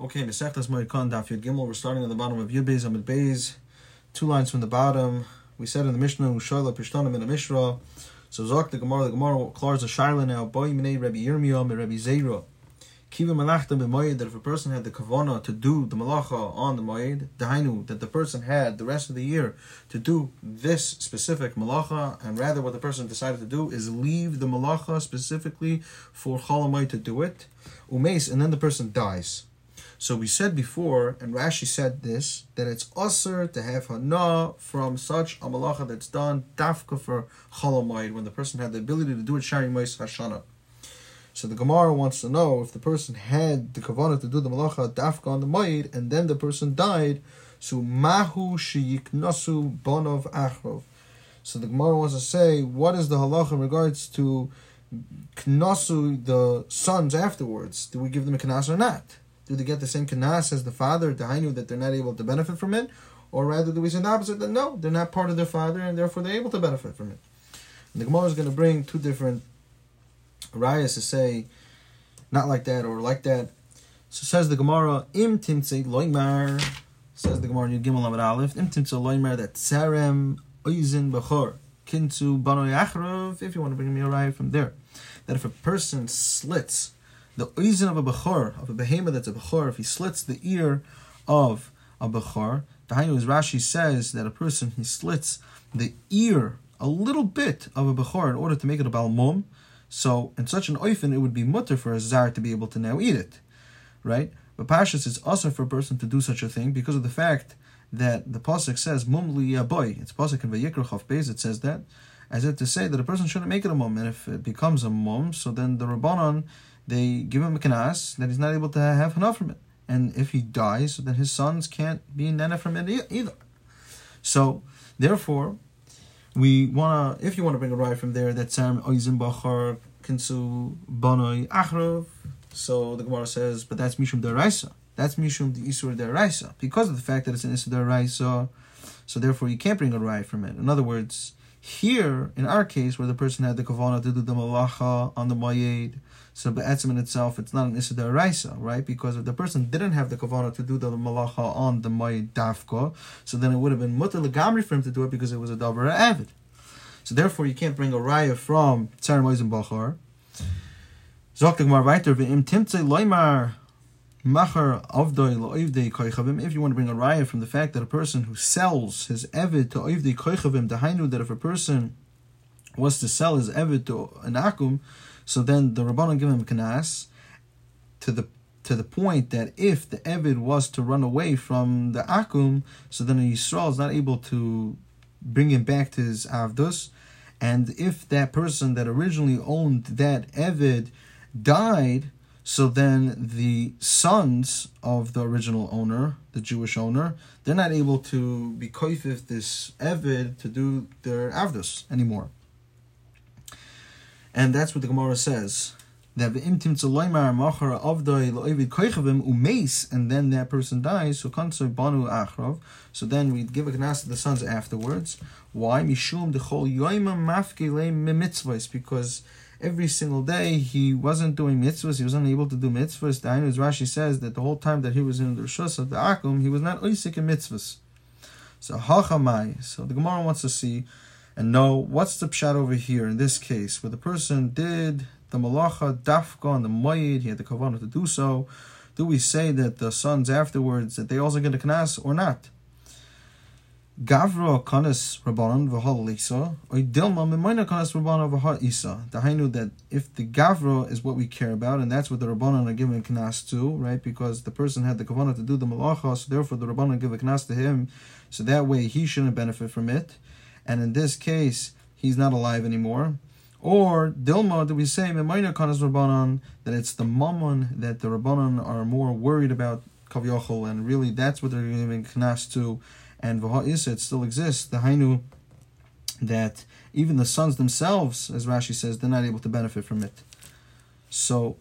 Okay, Mesechtas Moed Katan Daf Yud Gimel. We're starting on the bottom of Yud Beis Amid Beis, two lines from the bottom. We said in the Mishnah, Ushala Pishtanim in the Mishnah. So Zok the Gemara, the Gemara clars a Shaila now. Boy Minei Rabbi Yirmiyah Rabbi Zera. Kiva Malachta B'Moyed, that if a person had the Kavana to do the Malacha on the Moyed, Dahainu, that the person had the rest of the year to do this specific Malacha, and rather what the person decided to do is leave the Malacha specifically for Chalamoy to do it, Umes, and then the person dies. So we said before, and Rashi said this, that it's usher to have hana from such a malacha that's done dafka for chalamayid when the person had the ability to do it shari mois hashana. So the Gemara wants to know if the person had the kavanah to do the malacha dafka on the mayid, and then the person died, so mahu sheyiknasu bonov achrov. So the Gemara wants to say, what is the halacha in regards to knasu the sons afterwards? Do we give them a knas or not? Do they get the same kanas as the father, dahainu, that they're not able to benefit from it? Or rather, do we say the opposite, that no, they're not part of their father, and therefore they're able to benefit from it? And the Gemara is going to bring two different rayas to say, not like that or like that. So says the Gemara, im timtze loimar, says the Gemara, Gimel Amid Aleph, im timtze loimar, that sarem oizin bechor, kintu banoy achrov, if you want to bring me a raya from there. That if a person slits the oizin of a bechor, of a behemoth that's a bechor, if he slits the ear of a bechor, Dahainu as Rashi says that a person he slits the ear a little bit of a bechor in order to make it a balmum. So in such an oifen, it would be mutter for a zar to be able to now eat it, right? But Pashas, it's also for a person to do such a thing because of the fact that the pasuk says mum boy. It's pasuk in Vayikra Beis. It says that as if to say that a person shouldn't make it a mum, and if it becomes a mum, so then the rabbanon they give him a kanas that he's not able to have enough from it. And if he dies, then his sons can't be nana from it either. So, therefore, we wanna, if you want to bring a ride from there, that's Sam Oizim Bachar Kinsu Banoi Achrov. So the Gemara says, but that's Mishum Daraisa. That's Mishum the Isur Daraisa. Because of the fact that it's an Isur Daraisa, so therefore you can't bring a ride from it. In other words, here, in our case, where the person had the kavana to do the malacha on the mayed, so be'etzim in itself, it's not an issa raisa, right? Because if the person didn't have the kavana to do the malacha on the mayed dafka, so then it would have been mutter legamri for him to do it because it was a davar avid. So therefore, you can't bring a raya from tzar moizim bachar. Zok the Gemara weiter, ve'im timtze loimar Avdoi koichavim. If you want to bring a raya from the fact that a person who sells his evid to oivdei koichavim, dahainu that if a person was to sell his evid to an akum, so then the rabbanon give him kanas to the to the point that if the evid was to run away from the akum, so then the Yisrael is not able to bring him back to his avdus, and if that person that originally owned that evid died so then the sons of the original owner, the Jewish owner, they're not able to be koifif this evid to do their avdus anymore. And that's what the Gemara says. That and then that person dies. So banu achrov. So then we give a knas to the sons afterwards. Why mishum dechol yoima mafke le mitzvahs because every single day he wasn't doing mitzvahs, he was unable to do mitzvahs. The as Rashi says that the whole time that he was in the Rishus of the Akum, he was not oisik in mitzvahs. So hachamai. So the Gemara wants to see and know what's the pshat over here in this case, where the person did the malacha dafka on the mayid, he had the kavanah to do so. Do we say that the sons afterwards that they also get a knas or not? Gavra kanas rabbanon v'hal lisa, or dilma mimayna kanas rabbanon v'hal isa. Dahainu that if the gavra is what we care about, and that's what the rabbanon are giving kanas to, right? Because the person had the kavanah to do the malacha, so therefore the rabbanon give a kanas to him, so that way he shouldn't benefit from it. And in this case, he's not alive anymore. Or Dilma, do we say mimayna kanas rabbanon that it's the mammon that the rabbanon are more worried about kavyochel, and really that's what they're giving kanas to and Vaha'isa, it still exists, the Hainu, that even the sons themselves, as Rashi says, they're not able to benefit from it. So,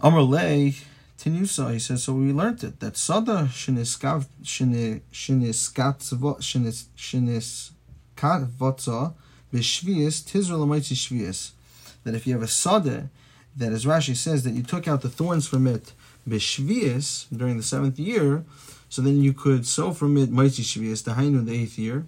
Amr Lei, Tinusa, he says, so we learned it, that Sada Shiniskatvotza, Bishvias, Tizra Lamaitzi Shvias. That if you have a Sada, that as Rashi says, that you took out the thorns from it b'shvius during the seventh year, so then you could sow from it Maitzi Shvius, the Hainu, the eighth year.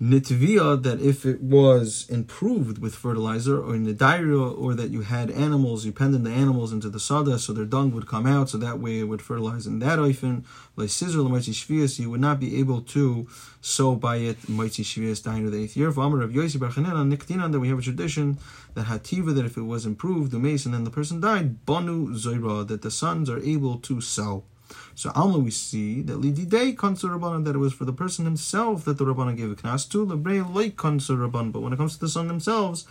Nitvia, that if it was improved with fertilizer, or Nidaira, or that you had animals, you pended the animals into the sada, so their dung would come out, so that way it would fertilize in that oifen. Like scissor, Maitzi Shvius, you would not be able to sow by it Maitzi Shvius, the Hainu, the eighth year. For Amar of Yosi Barchanan, Niktinan, that we have a tradition that Hativa, that if it was improved, the mason and the person died, Banu Zoira, that the sons are able to sow. So Alma we see that lididei kansu rabbanon that it was for the person himself that the rabbanon gave a knas to lebrei like kansu rabbanon. But when it comes to the son themselves,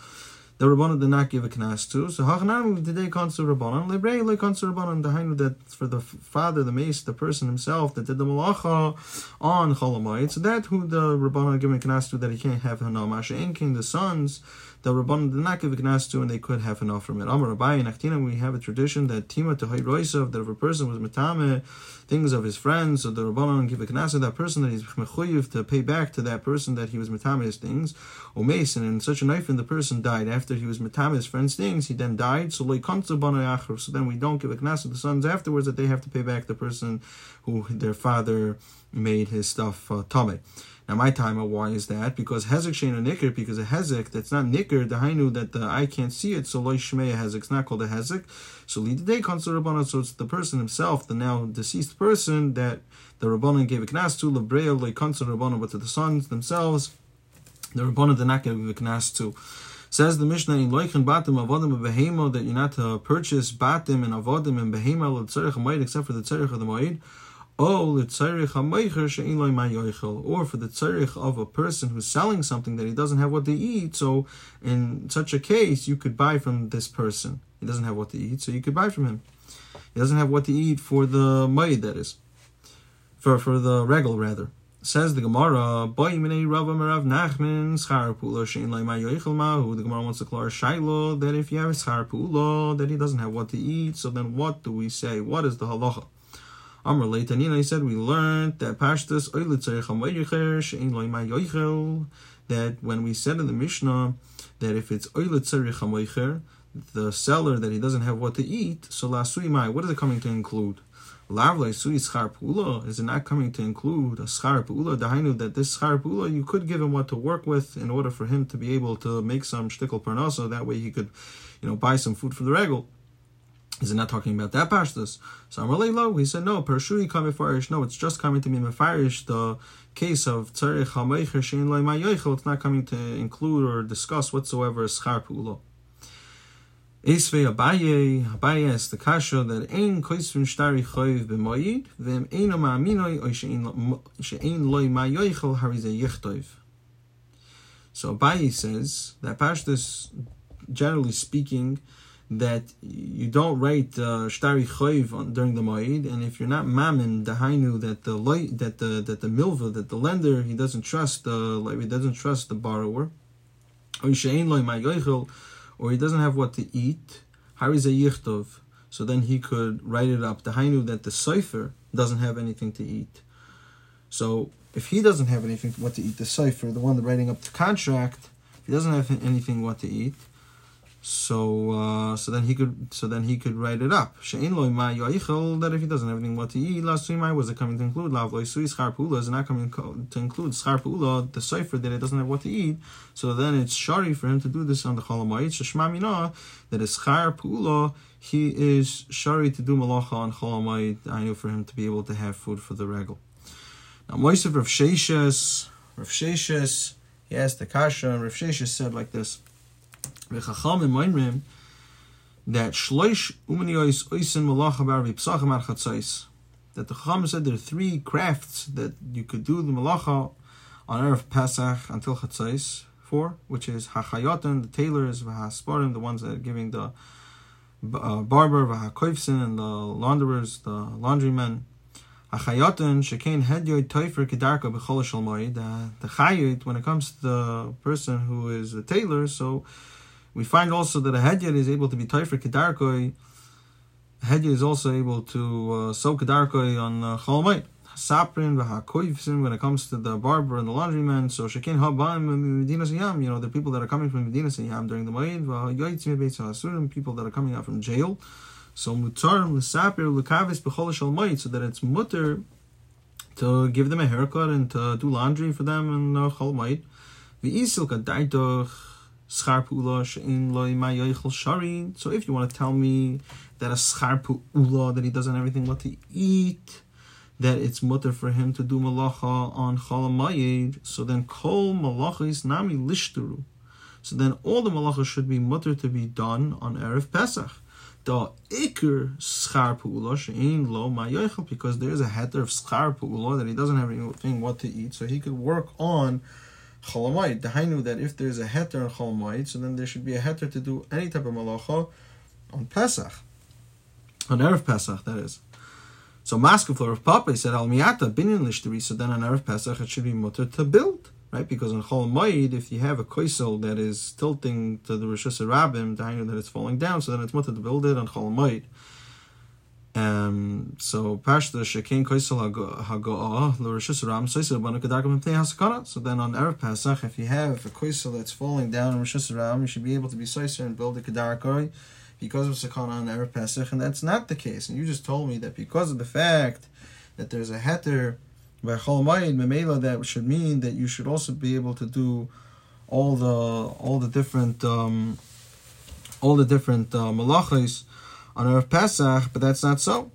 the rabbanon did not give a knas to. So hachanam lididei kansu rabbanon lebrei like kansu rabbanon. The that for the father, the mace, the person himself that did the malacha on cholamayit. So that who the rabbanon a knas to that he can't have hanam masha king the sons the Rabbanan did not give a knas to, and they could have enough from it. Amar Rabbi and Achtina, we have a tradition that Tima to Hayroisav, that if a person was metame things of his friends, so the Rabbanan give a knas to that person that he's mechuyev to pay back to that person that he was metame his things. Or Mason, and such a knife, and the person died after he was metame his friend's things, he then died. So so then we don't give a knas to the sons afterwards that they have to pay back the person who their father made his stuff uh, tame. Now my timer, why is that? Because hezek shein a nicker, because a hezek that's not nicker, the hainu that the eye can't see it, so loy shmei hezek, it's not called a hezek. So consider rabbanon, so it's the person himself, the now deceased person that the rabbanon gave a knas to, lebreya loy consider rabbanon, but to the sons themselves, the rabbanon did not give a knas to. Says the Mishnah in Loichin Batim Avodim and Behemo that you're not to purchase Batim and Avodim and Behema except for the Tzarech of the Moed. Or for the tzarich of a person who's selling something that he doesn't have what to eat. So in such a case, you could buy from this person. He doesn't have what to eat, so you could buy from him. He doesn't have what to eat for the mayid, that is. For, for the regal, rather. Says the Gemara, Boy Minei Rava Merav Nachman, Schar Pula Shein Lai Ma Yoichel Mahu. The Gemara wants to clear Shiloh that if you have a Schar Pula, that he doesn't have what to eat, so then what do we say? What is the halacha? Amr Leitanina, he said, we learned that Pashtas that when we said in the Mishnah that if it's the seller that he doesn't have what to eat, so lasui what is it coming to include? Lavle sui schar pula is it not coming to include a schar pula? Dahainu that this schar pula you could give him what to work with in order for him to be able to make some shtickle parnasa. That way he could, you know, buy some food for the regal. Is it not talking about that pashtus? So Amalei Lo, he said no. Pershuri kame farish. No, it's just coming to be mefarish the case of tzarich hamaycher shein loy. It's not coming to include or discuss whatsoever schar pulo. Abaye, Abaye is the kasha that ein shtari b'moyid, v'em ein ma'aminoi or she'ein mayoichel. So Abaye says that pashtus, generally speaking, that you don't write uh, shtari choiv during the ma'id, and if you're not mammon the hainu that the that the that the milva that the lender he doesn't trust the like he doesn't trust the borrower, or or he doesn't have what to eat, hariza so then he could write it up. The hainu that the cipher doesn't have anything to eat, so if he doesn't have anything what to eat, the cipher, the one writing up the contract, if he doesn't have anything what to eat so uh, so then he could so then he could write it up. Shein loy ma that if he doesn't have anything what to eat, last my was it coming to include lav loy sui schar pula is not coming to include schar pula the cipher that it doesn't have what to eat. So then it's shari for him to do this on the cholamayit. Sheshma mina that is schar pula he is shari to do malacha on cholamayit. I know for him to be able to have food for the regal. Now Moisav Rav Sheshes Rav Sheshes he asked the kasha and Rav Sheshes said like this that shloish umaniyos oisin malacha bar v'psachim ar. That the Chacham said there are three crafts that you could do the malacha on Erev Pesach until chatzais for, which is hachayotan, the tailors, v'hasparim, the ones that are giving the uh, barber, v'hakoifsin, and the launderers, the laundrymen. Hachayotan shekain hedyoid toifer kedarka b'chol shalmoid. The chayot, when it comes to the person who is a tailor, so we find also that a hedyot is able to be taifer kedarkoi. Hedyot is also able to uh, sew kedarkoi on uh. Saprin when it comes to the barber and the laundryman. So shekin habaim medina siyam. You know the people that are coming from medina siyam during the ma'id. People that are coming out from jail. So mutarim l'sapir l'kavis b'chol shalmayit, so that it's mutter to give them a haircut and to do laundry for them and uh, chalmayit. V'isil kadaitoch So if you want to tell me that a schar pu'ula, that he doesn't have anything what to eat, that it's mutter for him to do malacha on chalamayid, so then kol malacha is nami lishturu. So then all the malacha should be mutter to be done on Erev Pesach. The ikr schar she'in lo because there is a heter of schar pu'ula that he doesn't have anything what to eat, so he could work on cholamayit. The hainu that if there's a heter on cholamayit, so then there should be a heter to do any type of malacha on Pesach, on Erev Pesach, that is. So Maskeflor of Papa said Al Miata Binyan Lishtari, so then on Erev Pesach it should be mutter to build. Right, because on Chol Moed, if you have a koisel that is tilting to the Rosh Hashanah, the that it's falling down, so then it's mutter to build it on Chol Moed. Um, so Pashta Shekin Koisel Hagoah Rosh Hashanah Soisel Banu Pnei Hasakana. So then on Erev Pesach, if you have a koisel that's falling down in Rosh Hashanah, you should be able to be Soiser and build a Kedarkoi because of Sakana on Erev Pesach, and that's not the case. And you just told me that because of the fact that there's a heter by Cholamayid Memela, that should mean that you should also be able to do all the all the different um, all the different uh, malachas on Erev Pesach, but that's not so.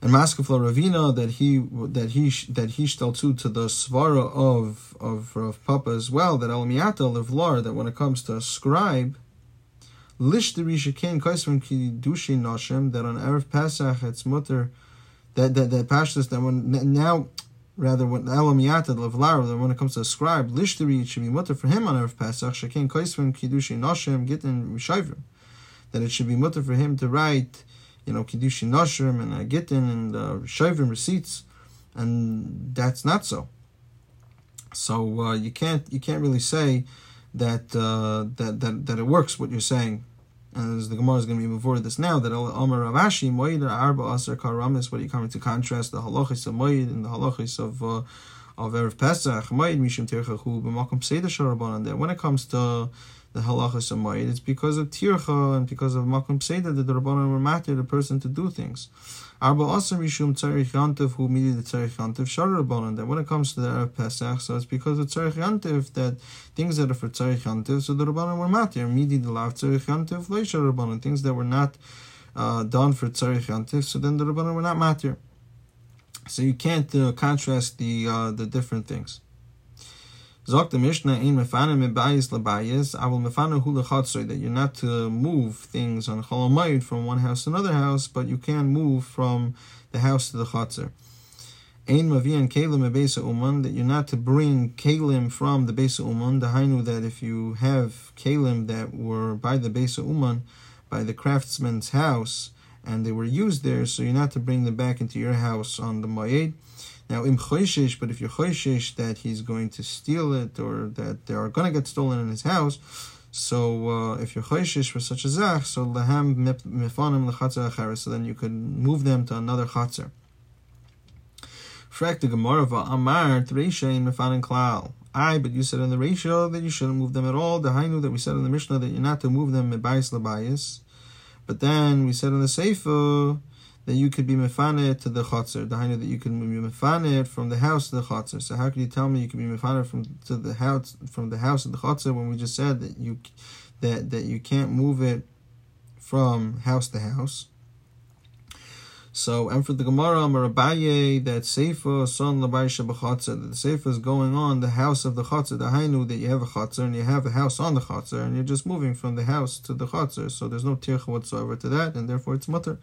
And Maskefla Ravina that he that he that he shtel to to the svara of of of Papa as well that Elamiata Levlar that when it comes to a scribe Lishteri Shekain Kaisvan Kidushi Nashem that on Erev Pesach it's mutter that that that pashtus that when now rather when Elamiyata Levlar that when it comes to a scribe Lishteri it should be mutter for him on Erev Pesach Shekain Kaisvan Kidushi Nashem Gittin Rishayvim that it should be mutter for him to write you know Kidushi Nashem and Gittin and uh, Rishayvim receipts and that's not so. So uh, you can't you can't really say that uh, that that that it works what you're saying as the Gemara is going to be before this now, that Omer Ravashi Moed Arba Aser Karamis, what are you coming to contrast the halachis of Moed and the halachis of uh, of erev Pesach Moed Mishum Tirchachu b'Makom Seder Sharabanan. There, when it comes to the halachas Moed, it's because of Tircha and because of Makom Seder that the Rabbanan were matter the person to do things. Arba Asr Mishum Tzarich Yantiv who needed the Tzarich Yantiv Sharabanan. That when it comes to the erev Pesach, so it's because of Tzarich Yantiv that things that are for Tzarich Yantiv, so the Rabbanan were matter. Midi the Lav Tzarich Yantiv Leisha Rabbanan. Things that were not uh, done for Tzarich Yantiv, so then the Rabbanan were not matter. So you can't uh, contrast the uh, the different things. Zok the Mishnah in mefana mebayis labayis. I will mefana hu that you're not to move things on cholomayid from one house to another house, but you can move from the house to the chatzar. Ein mavian kalim besa uman that you're not to bring kalim from the besa uman. The hainu that if you have kalim that were by the besa uman, by the craftsman's house, and they were used there, so you're not to bring them back into your house on the mayed. Now, im choishish, but if you're choishish that he's going to steal it or that they are going to get stolen in his house, so uh, if you're choishish for such a zach, so laham mifanim lechatzer acheres, so then you could move them to another chatzer. Frek the Gemara Amar Treisha in Mefanin Klal. I, but you said in the ratio that you shouldn't move them at all. The Hainu that we said in the Mishnah that you're not to move them mebayis labayis. But then we said in the Sefer that you could be mefane to the chotzer. The that you can be mefane from the house to the chotzer. So how can you tell me you can be mefane from to the house from the house to the chotzer when we just said that you that that you can't move it from house to house? So, and for the Gemara, Marabaye, that Seifa, son Labaisha B'chatzah, that the Seifa is going on the house of the Chatzah, the Hainu, that you have a Chatzah, and you have a house on the Chatzah, and you're just moving from the house to the Chatzah, so there's no tircha whatsoever to that, and therefore it's mutter.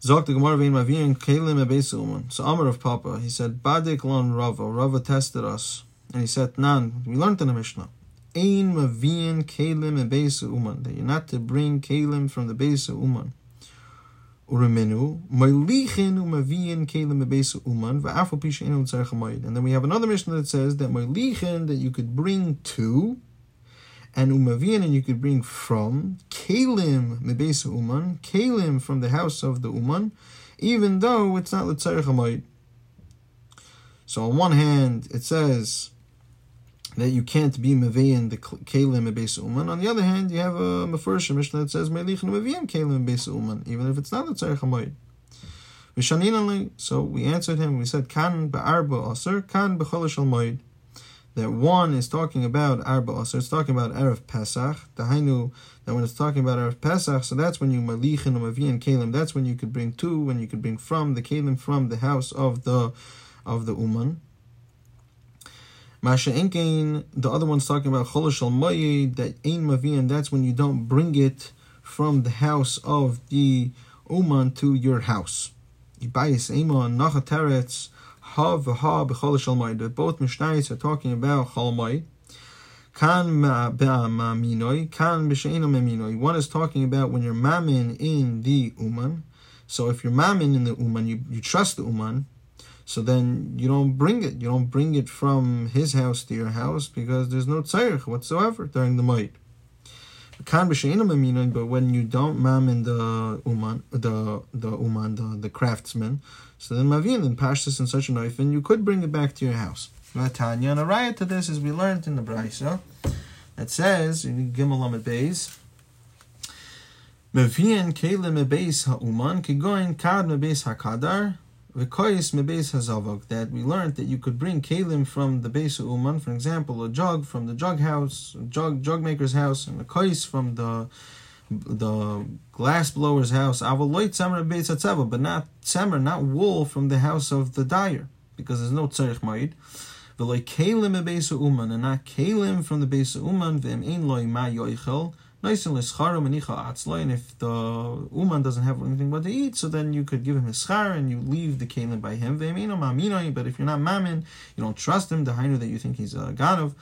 Zok the Gemara vein Mavin Kalim Ebesuman. So Amar of Papa, he said, Badik lon Rava. Rava tested us. And he said, Nan, we learned in the Mishnah. Ein Mavin Kalim Ebesuman. That you're not to bring Kalim from the of Uman. Uremenu, Moilichin Umavian Kalim Ebesu Uman, Va'afo Pisha Enu Tzarchamayid. And then we have another Mishnah that says that Moilichin, that you could bring to, and umavian, and you could bring from kalim mebesa uman, kalim from the house of the uman, even though it's not l'tzarech So on one hand, it says that you can't be mevein the kalim beis uman. On the other hand, you have a mefurish mishnah that says melichin meveim kalim beis uman, even if it's not a tzarech hamoid. So we answered him. We said kan be'arba aser, kan b'cholish al moed. That one is talking about arba aser. It's talking about erev pesach. The hainu that when it's talking about erev pesach, so that's when you malichin or mevein kalim. That's when you could bring two, when you could bring from the kalim from the house of the of the uman. Masha Enkein, the other one's talking about Cholosh al that Ein Mavian, that's when you don't bring it from the house of the Uman to your house. Ibayis Ema and Nacha Both Mishnayos are talking about me'minoi. One is talking about when you're mamin in the Uman. So if you're mamin in the Uman, you, you trust the Uman, so then you don't bring it. You don't bring it from his house to your house because there's no tzarech whatsoever during the might. But when you don't mammon the uman, the the uman, the, the craftsman, so then mavin and pashtas in such a knife, and you could bring it back to your house. Tanya, and a riot to this is we learned in the brisa that says in Gimel Amid Beis. Mevien kelim mebeis ha'uman kigoin kad mebeis hakadar V'koyis mebeis hazavok, that we learned that you could bring kalim from the base uman, for example, a jug from the jug house, jug jug maker's house, and a from the the glass blower's house. Avaloit tzemer beis hatzeva, but not tzemer, not wool from the house of the dyer, because there's no tzarich ma'id. V'loy kalim mebeis uman, and not kalim from the base uman. V'em ein loy ma yoichel. Nice and if the uman doesn't have anything but to eat, so then you could give him his schar and you leave the kalim by him. But if you're not mamin, you don't trust him, the hainu that you think he's a god of,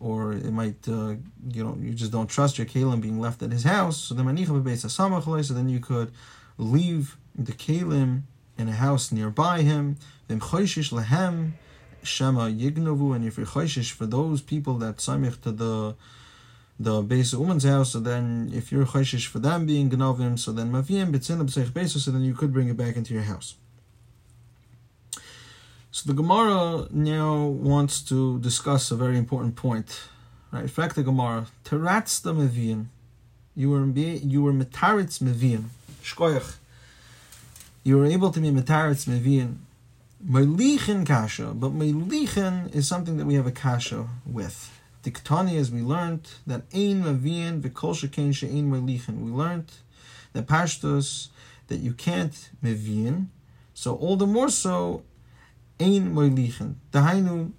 or it might uh, you know you just don't trust your kalim being left at his house. So then so then you could leave the kalim in a house nearby him. Shema yignovu, and if you're for those people that samich to the the base of woman's house, so then if you're chayshish for them being genovim, so then mavim betzin b'seich beis, so then you could bring it back into your house. So the Gemara now wants to discuss a very important point. Right? In fact, the Gemara, teratz the mevin, you were you were metaritz mevin, shkoyach. You were able to be metaritz mevin, melichin kasha, but melichin is something that we have a kasha with. Diktani, as we learned, that ein mavian v'kol shekain she'ein melichin. We learned that pashtos that you can't mavian, so all the more so ein melichin. Dahainu,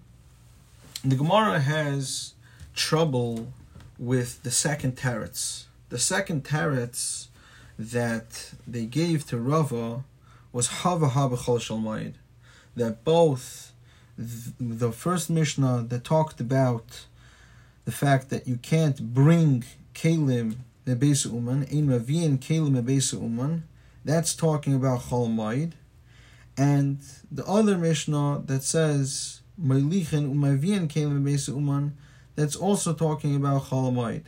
the Gemara has trouble with the second teretz. The second teretz that they gave to Rava was hava hava chol shalmayid. That both the first Mishnah that talked about the fact that you can't bring kalim mebeis uman, ein mavien kalim mebeis uman. That's talking about chol and the other Mishnah that says melichin umavien kalim mebeis uman. That's also talking about chol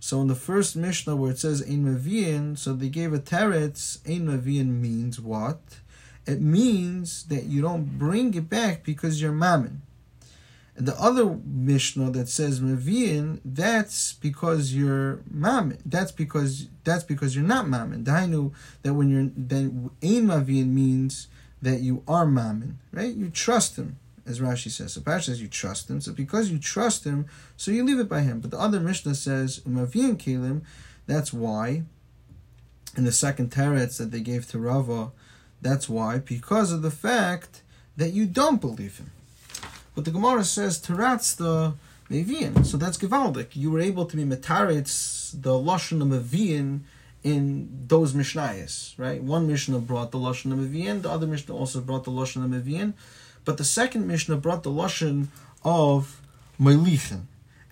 So in the first Mishnah where it says ein mavien, so they gave a teretz. Ein mavien means what? It means that you don't bring it back because you're mammon. The other Mishnah that says Mavian, that's because you're Mammon. That's because that's because you're not Mammon. Dainu that when you're then Ein Mavian means that you are Mammon, right? You trust him, as Rashi says. So Pash says you trust him. So because you trust him, so you leave it by him. But the other Mishnah says Mavian Kalim, that's why. In the second teretz that they gave to Rava, that's why, because of the fact that you don't believe him. But the Gemara says Teratz the Mevian. So that's Givaldik. You were able to be Metaritz the Lashon of Mevian in those Mishnayos, right? One Mishnah brought the Lashon of Mevian, the other Mishnah also brought the Lashon of Mevian, but the second Mishnah brought the Lashon of Melichin.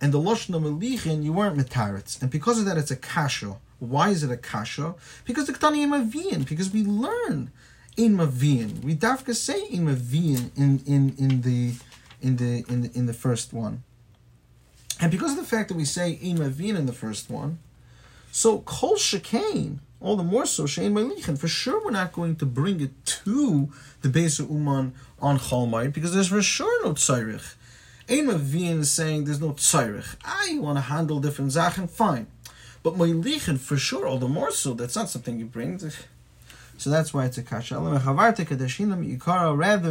And the Lashon of Melichin, you weren't Metaritz. And because of that, it's a Kasha. Why is it a Kasha? Because the Ktani Mevian, because we learn in Mavian. We dafka say in Mavian in, in, in the in the in the, in the first one. And because of the fact that we say imavin in the first one, so kol shekain, all the more so shein melichin. For sure, we're not going to bring it to the base of uman on chalmayit because there's for sure no tzairich. Ein is saying there's no tzarich. I want to handle different zachen, fine. But Moilichen, for sure, all the more so, that's not something you bring. So that's why it's a kasha. Rather,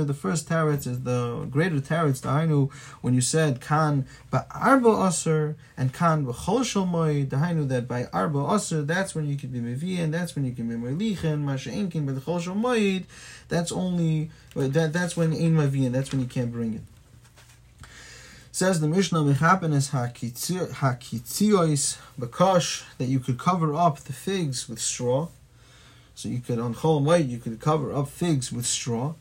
the first teretz is the greater teretz, the hainu, when you said kan ba'arba aser and kan b'chol shel moed, the hainu that by arba aser, that's when you can be mevi, that's when you can be moilichen, masha inkin b'chol shel moed, that's only, uh, that, that's when ein mavi, that's when you can't bring it. Says the Mishnah, Mechapen is hakitzios bakash, that you could cover up the figs with straw. So you could, on Chol Moed, you could cover up figs with straw.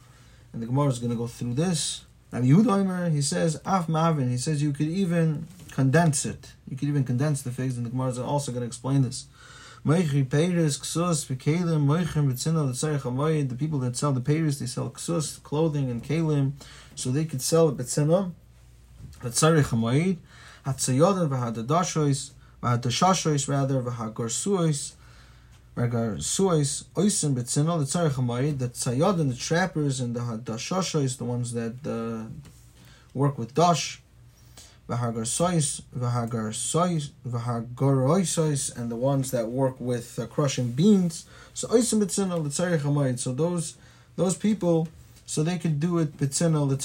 And the Gemara is going to go through this. Now, Yehuda he says, Af Mavin, he says you could even condense it. You could even condense the figs, and the Gemara is also going to explain this. The people that sell the peiris, they sell ksus, clothing, and kalim, so they could sell it betzina, betzarech hamoid, hatzayodan v'hadadashois, v'hadashashois rather, The Tzarech the and the trappers and the Dashasha the ones that uh, work with Dash. And the ones that work with uh, crushing beans. So the So those those people so they could do it the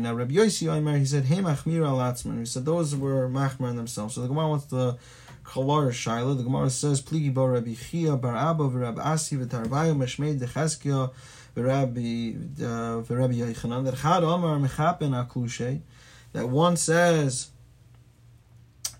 Now Rabbi Yossi he said He said those were machmir themselves. So the Gemara wants to Chalar Shaila. The Gemara says, Pligi bar Rabbi Chia bar Abba v'Rab Asi v'Tarvayu meshmeid decheskia v'Rabbi uh, v'Rabbi Yochanan. That Chad Omar mechapen aklushe. That one says,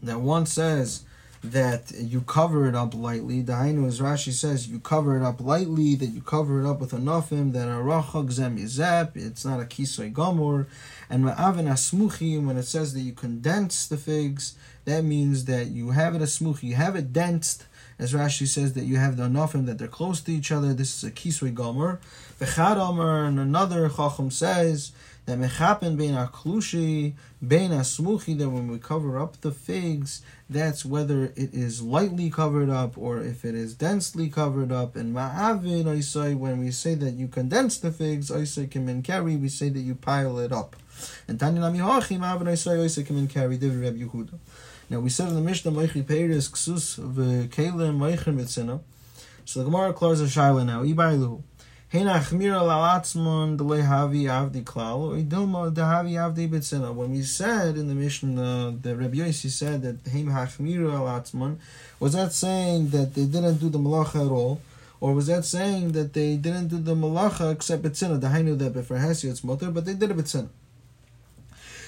that one says that you cover it up lightly. Dahainu, as Rashi says, you cover it up lightly, that you cover it up with anofim, that a rachag zem yizep, it's not a kisoy gomor. And ma'avin asmuchim, when it says that you condense the figs, that means that you have it a smuch, you have it densed, as Rashi says that you have the anofim that they're close to each other. This is a kiswe gomer. V'chad and another chacham says that mechapen bein aklushi bein asmuchi that when we cover up the figs, that's whether it is lightly covered up or if it is densely covered up. And ma'avin I say when we say that you condense the figs, I say can carry, we say that you pile it up. And Tanya Nami Hachim Avin I say I say can carry David Reb Yehuda. Now we said in the Mishnah, Meichi Peiris Ksus v'Kelim Meichim Mitzina. So the Gemara closes a shaila now. Ibailu. Hena Chmira Lalatzman Dele Havi Avdi Klal Idilma Dehavi Avdi Bitzina. When we said in the Mishnah, the Rabbi Yossi said that Hem Hachmira Lalatzman, was that saying that they didn't do the malacha at all? Or was that saying that they didn't do the malacha except Bitzina? The Hainu that before Hesi it's mutter, but they did a Bitzina.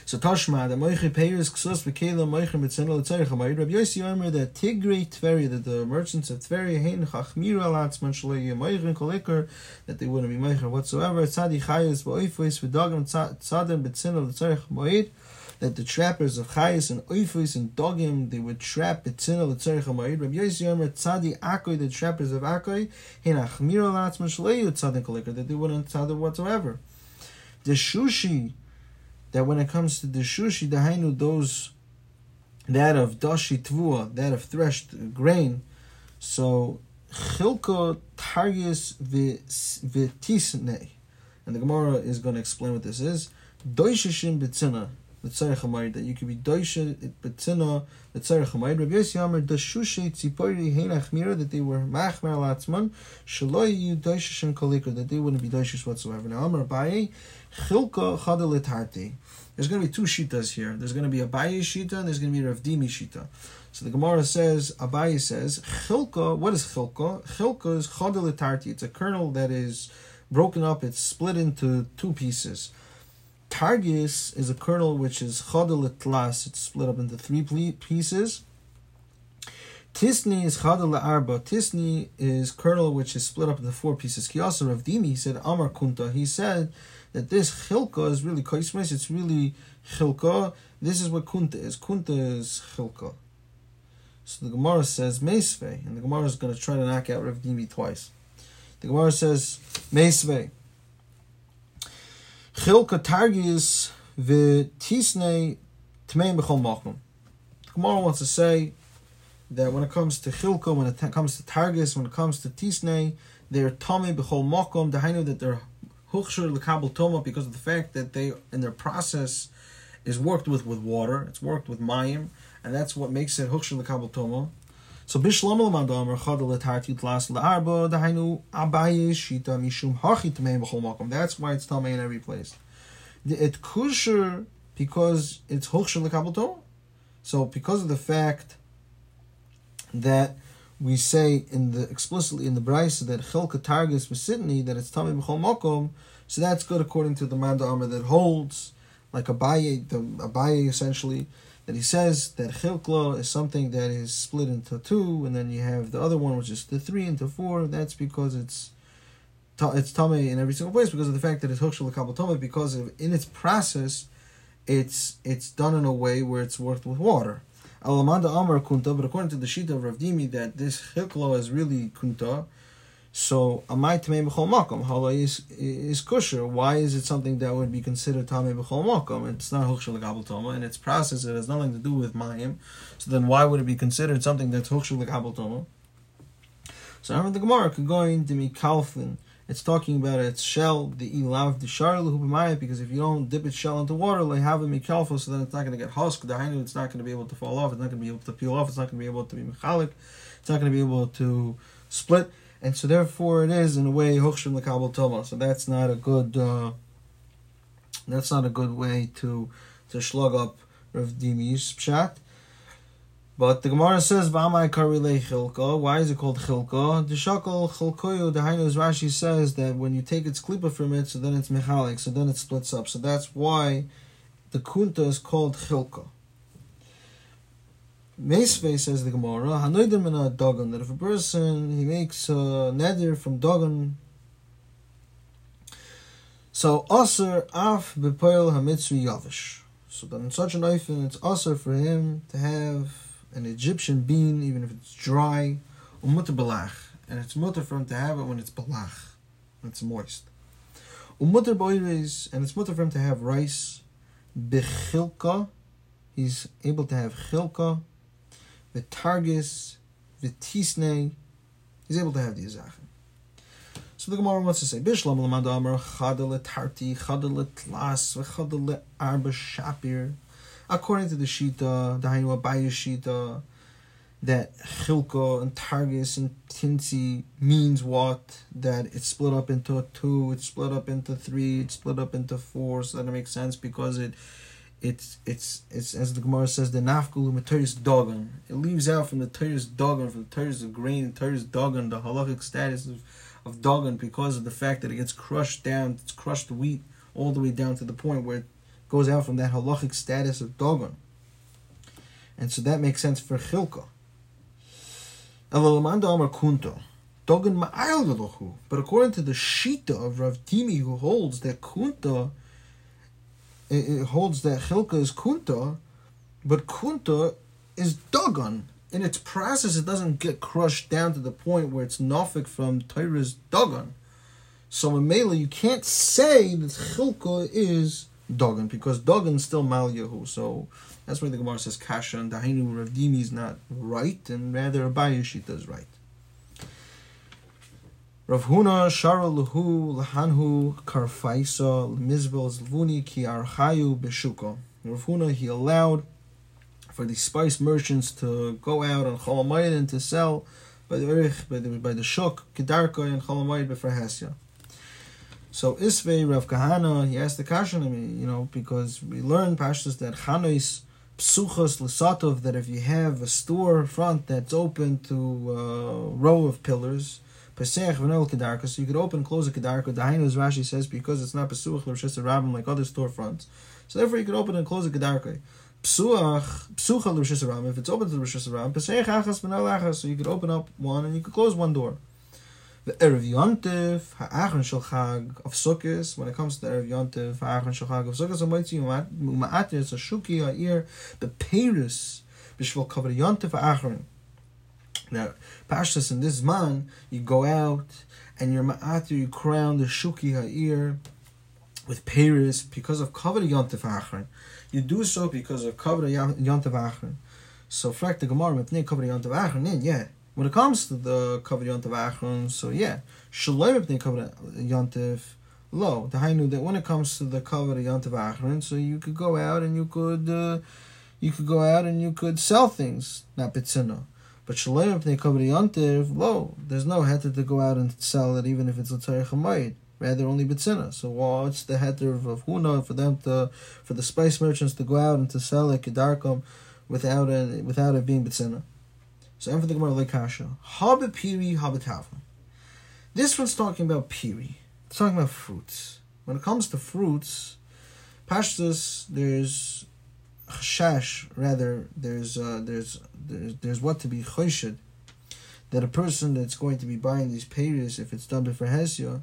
So Tashma, the Moichi Peiris Ksus V'Kela Moichi Mitzena L'Tzarech HaMayid Rabbi Yossi Omer that Tigri Tveri, that the merchants of Tveri Hein Chachmir Alatzman Shalei Moichin Kolikar, that they wouldn't be Moichin whatsoever. Tzadi Chayas V'Oifus V'Dogam Tzadam B'Tzena L'Tzarech HaMayid that the trappers of Chayas and Oifus and Dogim, they would trap B'Tzina L'Tzarech HaMayid. Rabbi Yossi Omer Tzadi Akoi, the trappers of Akoi, Hein Chachmir Alatzman Shalei Tzadam Kolikar, that they wouldn't tzadam whatsoever. The Shushi, that when it comes to the shushi, the hainu, those that of dashi tvua, that of threshed grain, so chilko targis v'tisne, and the Gemara is going to explain what this is. Doishishim b'tzina, the tzarech hamayid, that you could be doisha b'tzina, the tzarech hamayid. Rabbi Yossi Amar, the shushi tzipori heinach that they were machmer latzman, shaloi you doishishim kolikar, that they wouldn't be doishish whatsoever. Now Amar Abaye, chilko chadel there's going to be two shitas here. There's going to be a Abaye shita and there's going to be a Ravdimi shita. So the Gemara says, Abaye says, Chilka, what is Chilka? Chilka is Chodelitarti. It's a kernel that is broken up, it's split into two pieces. Targis is a kernel which is Chodelitlas, it's split up into three pieces. Tisni is Chadal Arba. Tisni is kernel which is split up into four pieces. Kiyasa Ravdimi, he said Amar Kunta. He said that this chilka is really kaismes, it's really chilka. This is what kunta is. Kunta is chilka. So the Gemara says meisve, and the Gemara is going to try to knock out Rav Dimi twice. The Gemara says meisve. Chilka targis v'tisne tmeim b'chol machmum. Gemara wants to say that when it comes to chilka, when it comes to targis, when it comes to tisne, they're tame b'chol The Dahainu that they're huchshur lekabel toma because of the fact that they in their process is worked with with water. It's worked with mayim, and that's what makes it hukshel lekabel tomo. So bishlam l'madam chadal etarti tlas la'arba dahainu abaye shita mishum hachi tamei b'chol makom. That's why it's tamei in every place. It kusher because it's hukshel lekabel. So because of the fact that we say in the explicitly in the brisa that chilka targis v'sitni that it's tamei b'chol makom, so that's good according to the Manda that holds like Abaye, the Abaye essentially, that he says that Chilkla is something that is split into two, and then you have the other one which is the three into four. That's because it's it's Tame in every single place because of the fact that it's Hukshal Kabal Tame, because of in its process, it's it's done in a way where it's worked with water. Alamanda Amar Kunta, but according to the Shita of Rav Dimi, that this Chilkla is really Kunta, so amai tamei b'chol makom hala is is kosher. Why is it something that would be considered tamei b'chol makom? It's not hukshel legabel toma, and its process it has nothing to do with mayim. So then why would it be considered something that's hukshel legabel toma? So I remember the Gemara could go into me kalfin. It's talking about its shell, the ilav, the shar because if you don't dip its shell into water, like have it mikalfo, so then it's not going to get husk. The hainu, it's not going to be able to fall off. It's not going to be able to peel off. It's not going to be able to be mechalik. It's not going to be able to split and so therefore it is in a way hochshim lekabel toma. So that's not a good. Uh, that's not a good way to to slug up Rav Dimi's pshat. But the Gemara says, "V'amai karile chilka." Why is it called chilka? The shakal chilkoyu. The Hainus Rashi says that when you take its klipa from it, so then it's mechalik, so then it splits up. So that's why the kunta is called chilka. Meisvei says the Gemara, Hanoidim in a dogon, that if a person he makes a neder from dogon, so aser af bepoil hamitzri yavish. So then in such an oifen, it's aser for him to have an Egyptian bean, even if it's dry, umutter balach, and it's mutter for him to have it when it's balach, when it's moist. Umutter boires, and it's mutter for him to have rice, bechilka, he's able to have chilka, the targis, the tisne, he's able to have these zachen. So the Gemara wants to say, Bishlam arba shapir. According to the Shita, the Hainu Abaya Shita, that chilka and targis and tinsi means what? That it's split up into two, it's split up into three, it's split up into four, so that makes sense because it it's it's it's as the Gemara says the nafkulu materis dogan. It leaves out from the teres dogan, from the teres of grain, teres dogan, the halachic status of of dogan because of the fact that it gets crushed down, it's crushed wheat all the way down to the point where it goes out from that halachic status of dogan. And so that makes sense for chilka. Elalamanda amar kunto. Dogan ma'al But according to the Shita of Rav Dimi, who holds that kunta it, it holds that Chilka is Kunta, but Kunta is Dagon. In its process, it doesn't get crushed down to the point where it's Nafik from Torah's Dagon. So in Mela, you can't say that Chilka is Dagon because Dagon's still Mal Yehu. So that's why the Gemara says Kasha and Dahinu Ravdimi is not right, and rather Abayashita is right. Rav Huna Shara Luhu Lahanhu Karfaisa Mizbel Zvuni Ki Archayu Beshuka. Rav Huna he allowed for the spice merchants to go out on Cholamayid and to sell by the Erich, by the by the Shuk, Kedarka and Cholamayid Befrahesya. So Isvei Rav Kahana he asked the question, I mean, you know, because we learned Pashtas that Chanois Psuchos Lasatov that if you have a store front that's open to a row of pillars Pesach kedarka, so you could open and close a kedarka. Dahainu, as Rashi says, because it's not pesuach l'rishis rabbim like other storefronts. So therefore, you could open and close a kedarka. Psuach, psucha rabbim, if it's open to the rishis rabbim, pesach achas v'nol achas, so you could open up one and you could close one door. The Erev Yontif, Ha'achron Shel Chag of Sukkot, when it comes to the Erev Yontif, Ha'achron Shel Chag of Uma'atir, it's a Shuki Ha'ir, the Paris, Bishvil Kavar Yontif Ha'achron. Now, Pashtas in this man, you go out and you're ma'atir, you crown the shuki ha'ir with Paris because of kavod yontif achron. You do so because of kavod yontif achron. So, frak the Gemara, mipnei kavod yontif achron, yeah. When it comes to the kavod yontif achron, so yeah, shalom mipnei kavod yontif Lo, the Hainu that when it comes to the of Yantav Achron, so you could go out and you could uh, you could go out and you could sell things, not bitzina. But cover Yantiv, lo, there's no heter to go out and sell it, even if it's a Tzarech rather only bitzina. So what's the heter of, Huna for them to, for the spice merchants to go out and to sell it kedarkom without it without it being bitzina? So I'm for the Gemara Lekasha. Habipiri habitavim. This one's talking about piri. It's talking about fruits. When it comes to fruits, pashtus, there's chashash, rather, there's, uh, there's, there's, there's what to be choshid, that a person that's going to be buying these payers, if it's done before Hesya,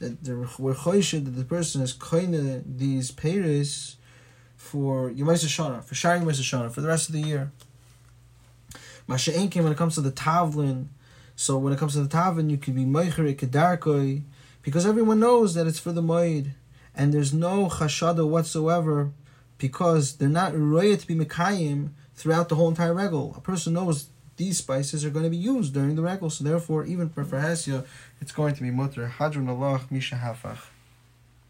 that we're choshid, that the person is kind these payers for Yemais Shana, for Shari Yemais Shana, for the rest of the year. Masha'enkim, when it comes to the Tavlin, so when it comes to the Tavlin, you could be Meicher Kedarkoi, because everyone knows that it's for the Moed, and there's no chashada whatsoever, because they're not royal to be Mekayim throughout the whole entire regel. A person knows these spices are going to be used during the regel, so therefore, even for Hasya, it's going to be mutter. Hadran Alach Mi Shehafach.